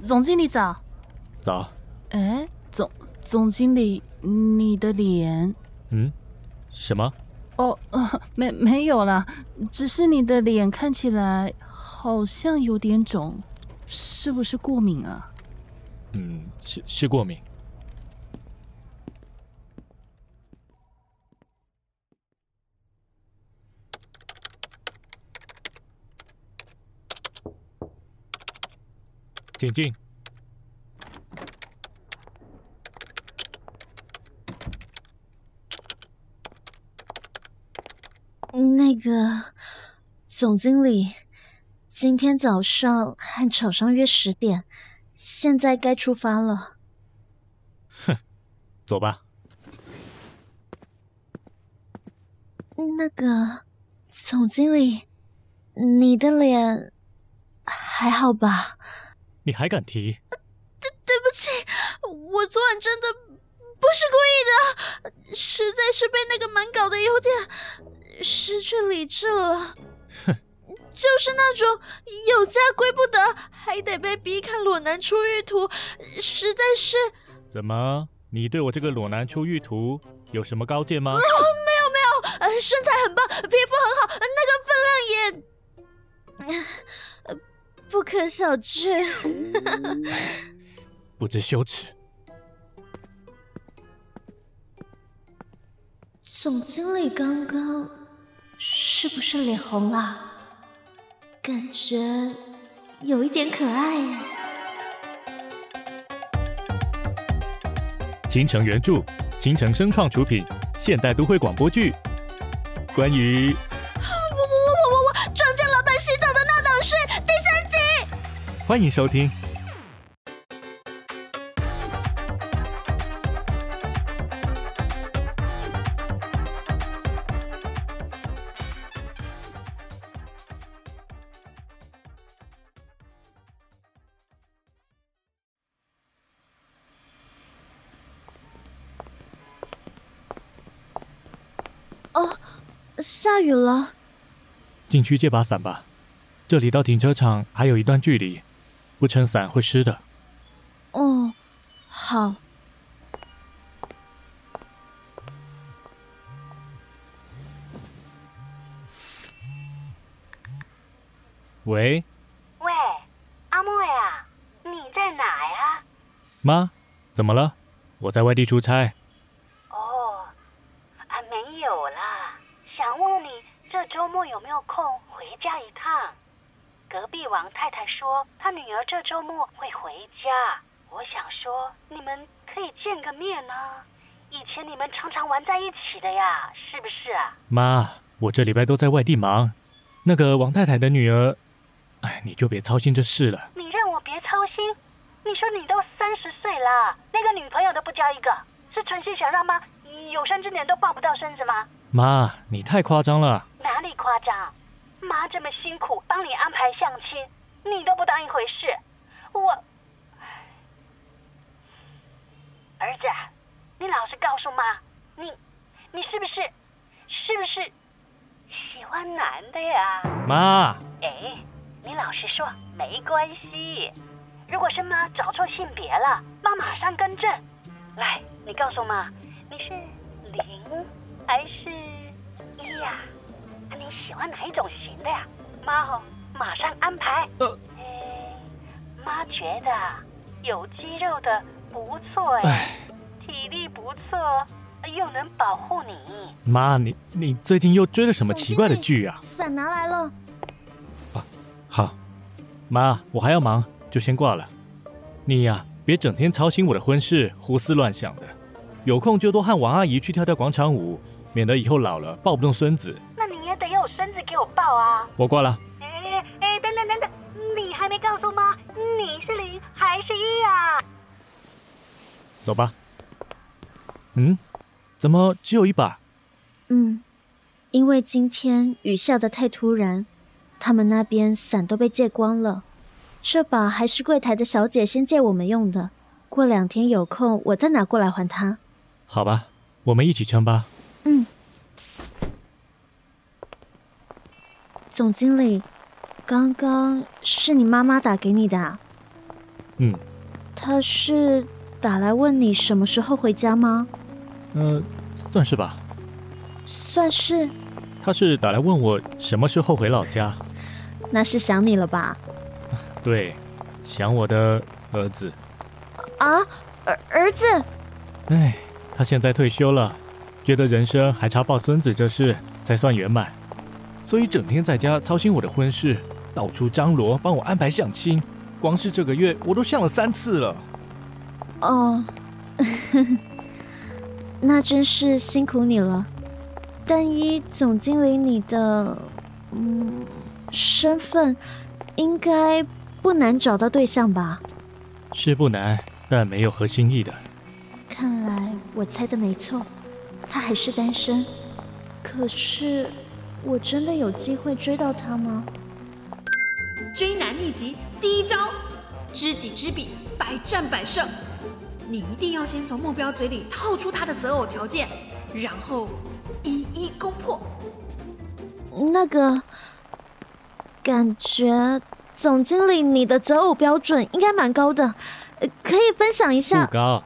总经理早。早。哎，总总经理，你的脸……嗯，什么？哦，没没有啦，只是你的脸看起来好像有点肿，是不是过敏啊？嗯，是是过敏。请进。那个总经理，今天早上和厂商约十点，现在该出发了。哼，走吧。那个总经理，你的脸还好吧？你还敢提？对对不起，我昨晚真的不是故意的，实在是被那个门搞得有点失去理智了。哼，就是那种有家归不得，还得被逼看裸男出狱图，实在是……怎么？你对我这个裸男出狱图有什么高见吗？没有没有，呃，身材很棒，皮肤很好，那个分量也……不可小觑，不知羞耻。总经理刚刚是不是脸红了？感觉有一点可爱耶。倾城原著，倾城声创出品，现代都会广播剧，关于……欢迎收听。哦，下雨了。进去借把伞吧，这里到停车场还有一段距离，不撑伞会湿的。哦，好。喂。喂，阿莫呀，你在哪呀？妈，怎么了？我在外地出差。哦，啊，没有啦，想问你这周末有没有空回家一趟？隔壁王太太说她女儿这周末会回家，我想说你们可以见个面呢。以前你们常常玩在一起的呀，是不是啊？妈，我这礼拜都在外地忙。那个王太太的女儿，哎，你就别操心这事了。你让我别操心？你说你都三十岁了，那个女朋友都不交一个，是存心想让妈有生之年都抱不到孙子吗？妈，你太夸张了。哪里夸张？妈这么辛苦帮你安排相亲，你都不当一回事。我，儿子，你老实告诉妈，你，你是不是，是不是喜欢男的呀？妈，哎，你老实说，没关系。如果是妈找错性别了，妈马上更正。来，你告诉妈，你是零还是一呀？你喜欢哪一种型的呀？妈哦，马上安排。呃，妈觉得有肌肉的不错哎，体力不错，又能保护你。妈，你你最近又追了什么奇怪的剧啊？伞拿来了。啊，好。妈，我还要忙。就先挂了，你呀，别整天操心我的婚事，胡思乱想的。有空就多和王阿姨去跳跳广场舞，免得以后老了抱不动孙子。那你也得要有孙子给我抱啊！我挂了。哎哎，等等等等，你还没告诉妈，你是零还是一啊？走吧。嗯，怎么只有一把？嗯，因为今天雨下的太突然，他们那边伞都被借光了。这把还是柜台的小姐先借我们用的，过两天有空我再拿过来还她。好吧，我们一起撑吧。嗯。总经理，刚刚是你妈妈打给你的啊？嗯，她是打来问你什么时候回家吗？呃，算是吧。算是。他是打来问我什么时候回老家。那是想你了吧？对，想我的儿子。啊，儿儿子？哎，他现在退休了，觉得人生还差抱孙子这事才算圆满，所以整天在家操心我的婚事，到处张罗帮我安排相亲。光是这个月我都相了三次了。哦，那真是辛苦你了。但依总经理你的嗯身份，应该不难找到对象吧？是不难，但没有合心意的。看来我猜的没错，他还是单身。可是，我真的有机会追到他吗？追男秘籍第一招：知己知彼，百战百胜。你一定要先从目标嘴里套出他的择偶条件，然后一一攻破。那个，感觉总经理你的择偶标准应该蛮高的，可以分享一下？不高，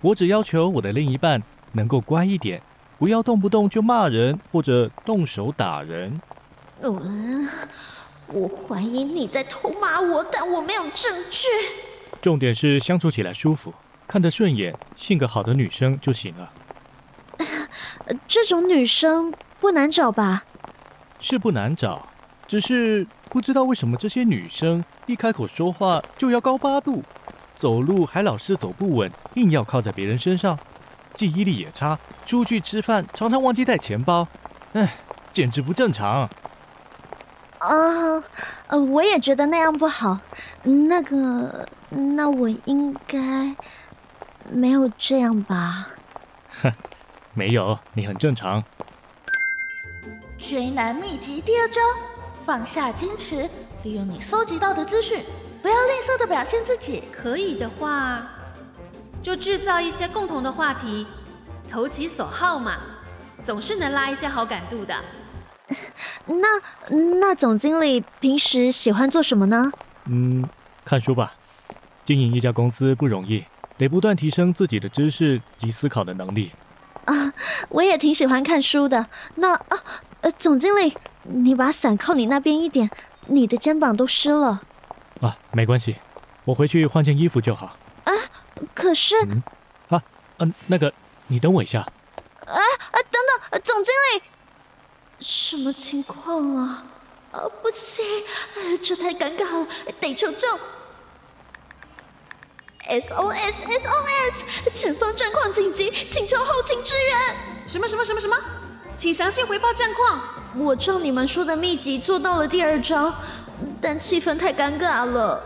我只要求我的另一半能够乖一点，不要动不动就骂人或者动手打人。嗯，我怀疑你在偷骂我，但我没有证据。重点是相处起来舒服。看得顺眼、性格好的女生就行了。这种女生不难找吧？是不难找，只是不知道为什么这些女生一开口说话就要高八度，走路还老是走不稳，硬要靠在别人身上，记忆力也差，出去吃饭常常忘记带钱包，哎，简直不正常。啊，呃，我也觉得那样不好。那个，那我应该。没有这样吧？哼，没有，你很正常。追男秘籍第二招：放下矜持，利用你搜集到的资讯，不要吝啬的表现自己。可以的话，就制造一些共同的话题，投其所好嘛，总是能拉一些好感度的。那那总经理平时喜欢做什么呢？嗯，看书吧。经营一家公司不容易。得不断提升自己的知识及思考的能力。啊，我也挺喜欢看书的。那啊，呃，总经理，你把伞靠你那边一点，你的肩膀都湿了。啊，没关系，我回去换件衣服就好。啊，可是……嗯，啊，嗯，那个，你等我一下。啊啊，等等，总经理，什么情况啊？啊，不行，这太尴尬了，得求救。SOS SOS！前方战况紧急，请求后勤支援。什么什么什么什么？请详细回报战况。我照你们说的秘籍做到了第二招，但气氛太尴尬了。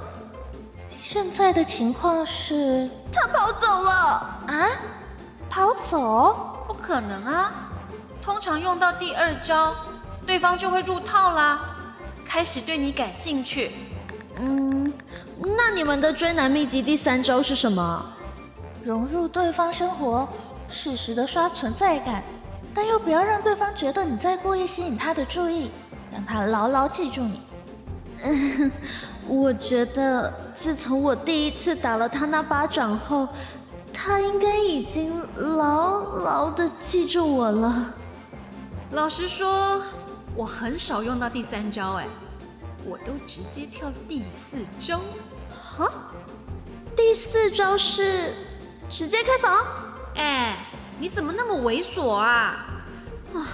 现在的情况是，他跑走了。啊？跑走？不可能啊！通常用到第二招，对方就会入套啦，开始对你感兴趣。嗯。那你们的追男秘籍第三招是什么？融入对方生活，适时的刷存在感，但又不要让对方觉得你在故意吸引他的注意，让他牢牢记住你。我觉得自从我第一次打了他那巴掌后，他应该已经牢牢的记住我了。老实说，我很少用到第三招，哎。我都直接跳第四招，啊！第四招是直接开房？哎，你怎么那么猥琐啊？啊，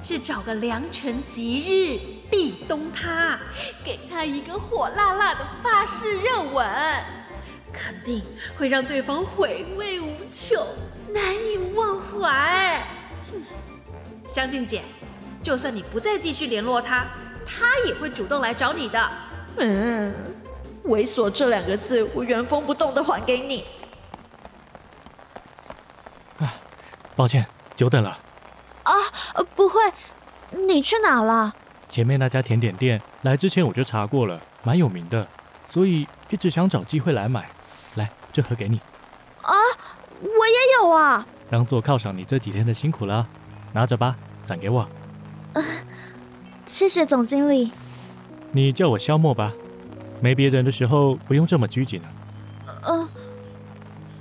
是找个良辰吉日壁咚他，给他一个火辣辣的发誓热吻，肯定会让对方回味无穷，难以忘怀。哼，相信姐，就算你不再继续联络他。他也会主动来找你的。嗯，猥琐这两个字，我原封不动的还给你。啊，抱歉，久等了。啊，不会，你去哪了？前面那家甜点店，来之前我就查过了，蛮有名的，所以一直想找机会来买。来，这盒给你。啊，我也有啊。当做犒赏你这几天的辛苦了，拿着吧，伞给我。谢谢总经理，你叫我肖莫吧，没别人的时候不用这么拘谨了。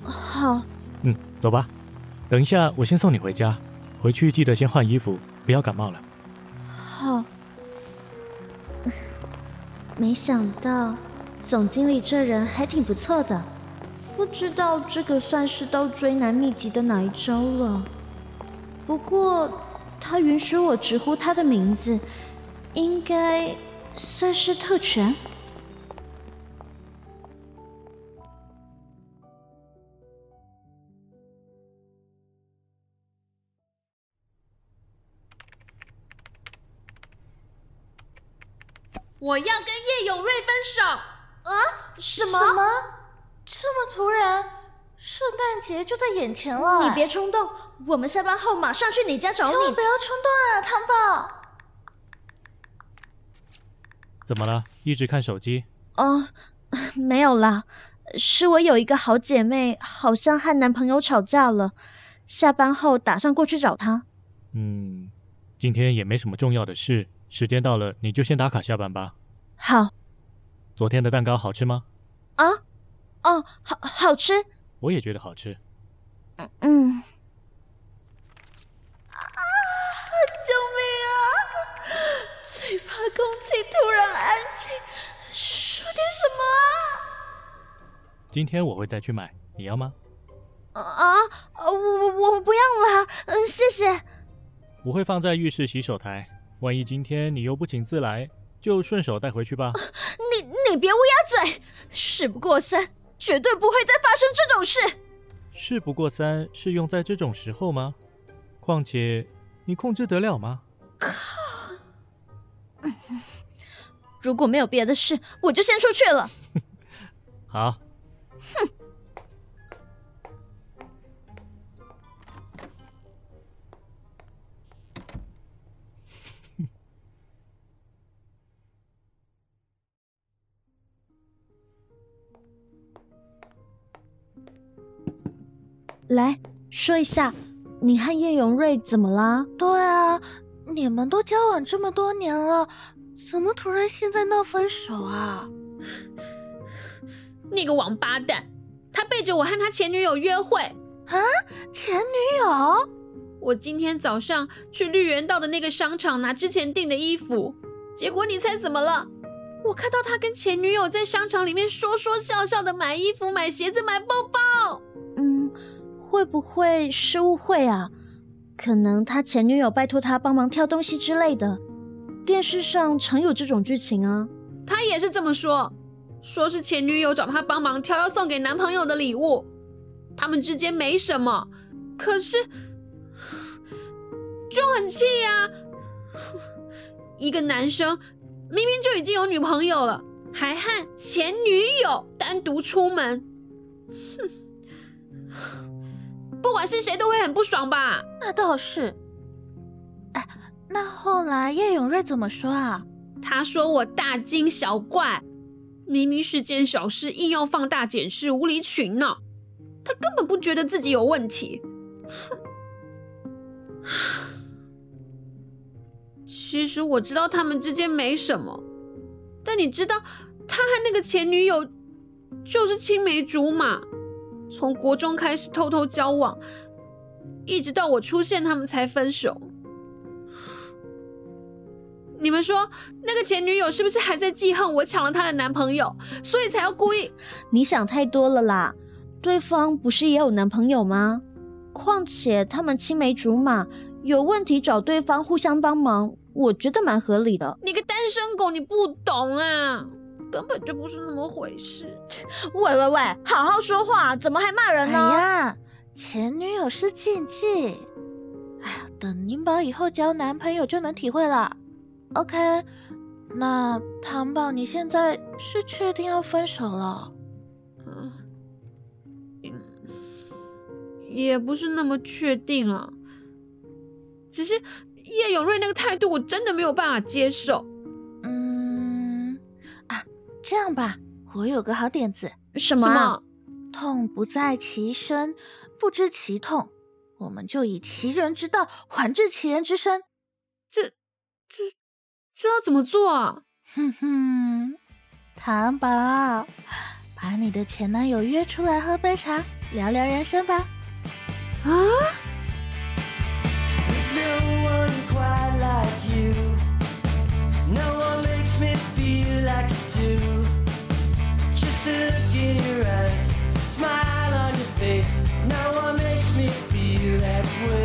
好，嗯，走吧。等一下，我先送你回家。回去记得先换衣服，不要感冒了。好。没想到总经理这人还挺不错的，不知道这个算是到追男秘籍的哪一招了。不过他允许我直呼他的名字，应该算是特权。我要跟叶永瑞分手啊！什么？什么？这么突然？圣诞节就在眼前了。你别冲动，我们下班后马上去你家找你。千万不要冲动啊，糖宝。怎么了？一直看手机？哦，没有啦，是我有一个好姐妹，好像和男朋友吵架了，下班后打算过去找她。嗯，今天也没什么重要的事。时间到了，你就先打卡下班吧。好。昨天的蛋糕好吃吗？啊，哦，好，好吃。我也觉得好吃。嗯嗯。空气突然安静，说点什么啊？今天我会再去买，你要吗？啊，我我我不要了，嗯，谢谢。我会放在浴室洗手台。万一今天你又不请自来，就顺手带回去吧。你你别乌鸦嘴，事不过三，绝对不会再发生这种事。事不过三是用在这种时候吗？况且你控制得了吗？靠！如果没有别的事，我就先出去了。好。哼。来说一下，你和叶永瑞怎么啦？对啊，你们都交往这么多年了，怎么突然现在闹分手啊？那个王八蛋，他背着我和他前女友约会啊！前女友？我今天早上去绿园道的那个商场拿之前订的衣服，结果你猜怎么了？我看到他跟前女友在商场里面说说笑笑的买衣服、买鞋子、买包包。嗯会不会是误会啊？可能他前女友拜托他帮忙挑东西之类的。电视上常有这种剧情啊。他也是这么说，说是前女友找他帮忙挑要送给男朋友的礼物。他们之间没什么，可是就很气呀。一个男生明明就已经有女朋友了，还和前女友单独出门，哼。不管是谁都会很不爽吧？那倒是。哎，那后来叶永瑞怎么说啊？他说我大惊小怪，明明是件小事，硬要放大检视，无理取闹。他根本不觉得自己有问题。哼。其实我知道他们之间没什么，但你知道他和那个前女友就是青梅竹马。从国中开始偷偷交往，一直到我出现，他们才分手。你们说那个前女友是不是还在记恨我抢了她的男朋友，所以才要故意？你想太多了啦！对方不是也有男朋友吗？况且他们青梅竹马，有问题找对方互相帮忙，我觉得蛮合理的。你个单身狗，你不懂啊！根本就不是那么回事！喂喂喂，好好说话，怎么还骂人呢？哎呀，前女友是禁忌。哎呀，等宁宝以后交男朋友就能体会了。OK，那糖宝，你现在是确定要分手了？嗯，也不是那么确定啊。只是叶永瑞那个态度，我真的没有办法接受。这样吧我有个好点子。什么？痛不在其身不知其痛我们就以其人之道还治其人之身。这这这要怎么做啊？哼哼糖宝把你的前男友约出来喝杯茶聊聊人生吧。no one quite like you. in your eyes, smile on your face. Now what makes me feel that way?